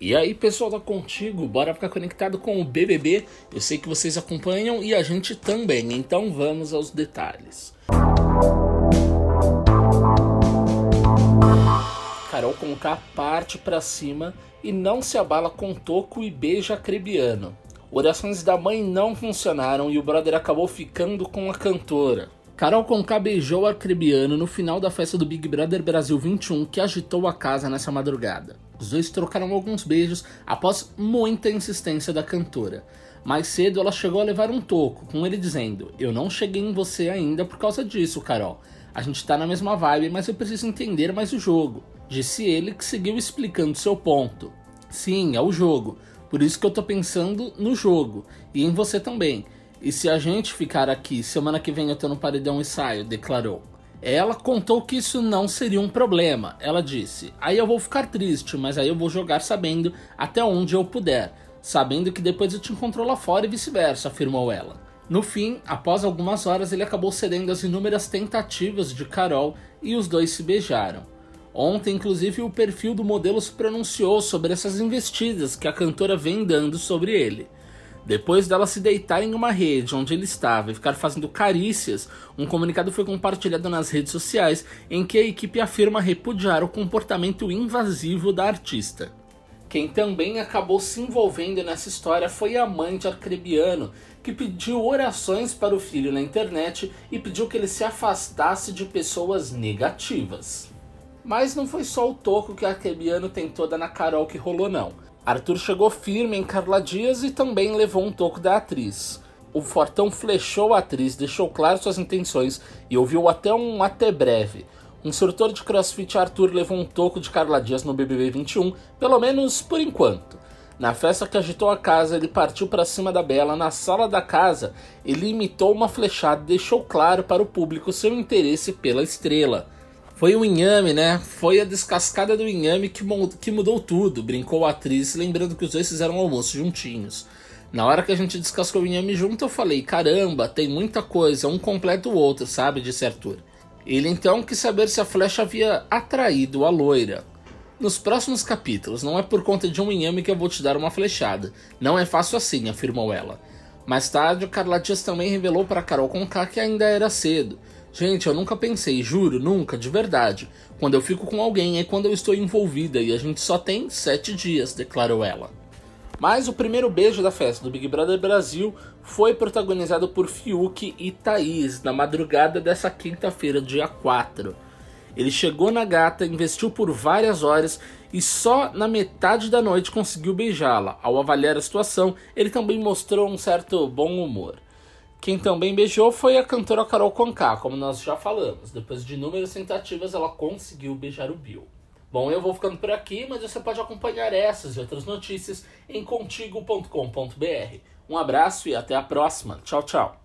E aí, pessoal da Contigo, bora ficar conectado com o BBB. Eu sei que vocês acompanham e a gente também, então vamos aos detalhes. Carol Conká parte para cima e não se abala com toco e beija Crebiano. Orações da mãe não funcionaram e o brother acabou ficando com a cantora. Carol Conká beijou Arcrebiano no final da festa do Big Brother Brasil 21 que agitou a casa nessa madrugada. Os dois trocaram alguns beijos após muita insistência da cantora. Mais cedo ela chegou a levar um toco, com ele dizendo: Eu não cheguei em você ainda por causa disso, Carol. A gente tá na mesma vibe, mas eu preciso entender mais o jogo. Disse ele que seguiu explicando seu ponto. Sim, é o jogo. Por isso que eu tô pensando no jogo. E em você também. E se a gente ficar aqui, semana que vem eu tô no paredão e saio, declarou. Ela contou que isso não seria um problema. Ela disse: Aí eu vou ficar triste, mas aí eu vou jogar sabendo até onde eu puder, sabendo que depois eu te encontro lá fora e vice-versa, afirmou ela. No fim, após algumas horas, ele acabou cedendo às inúmeras tentativas de Carol e os dois se beijaram. Ontem, inclusive, o perfil do modelo se pronunciou sobre essas investidas que a cantora vem dando sobre ele. Depois dela se deitar em uma rede onde ele estava e ficar fazendo carícias, um comunicado foi compartilhado nas redes sociais em que a equipe afirma repudiar o comportamento invasivo da artista. Quem também acabou se envolvendo nessa história foi a mãe de Arcrebiano, que pediu orações para o filho na internet e pediu que ele se afastasse de pessoas negativas. Mas não foi só o toco que Arcrebiano tentou dar na Carol que rolou não. Arthur chegou firme em Carla Dias e também levou um toco da atriz. O Fortão flechou a atriz, deixou claro suas intenções e ouviu até um até breve. Um instrutor de crossfit Arthur levou um toco de Carla Dias no BBB 21, pelo menos por enquanto. Na festa que agitou a casa, ele partiu para cima da Bela. Na sala da casa, ele imitou uma flechada e deixou claro para o público seu interesse pela estrela. Foi o inhame, né? Foi a descascada do inhame que, que mudou tudo, brincou a atriz, lembrando que os dois fizeram almoço juntinhos. Na hora que a gente descascou o inhame junto, eu falei: caramba, tem muita coisa, um completa o outro, sabe? Disse Arthur. Ele então quis saber se a flecha havia atraído a loira. Nos próximos capítulos, não é por conta de um inhame que eu vou te dar uma flechada. Não é fácil assim, afirmou ela. Mais tarde, Carla Dias também revelou para Carol Conká que ainda era cedo Gente, eu nunca pensei, juro, nunca, de verdade. Quando eu fico com alguém é quando eu estou envolvida e a gente só tem sete dias, declarou ela. Mas o primeiro beijo da festa do Big Brother Brasil foi protagonizado por Fiuk e Thaís na madrugada dessa quinta-feira, dia 4. Ele chegou na gata, investiu por várias horas e só na metade da noite conseguiu beijá-la. Ao avaliar a situação, ele também mostrou um certo bom humor. Quem também beijou foi a cantora Carol Conká, como nós já falamos. Depois de inúmeras tentativas, ela conseguiu beijar o Bill. Bom, eu vou ficando por aqui, mas você pode acompanhar essas e outras notícias em contigo.com.br. Um abraço e até a próxima. Tchau, tchau.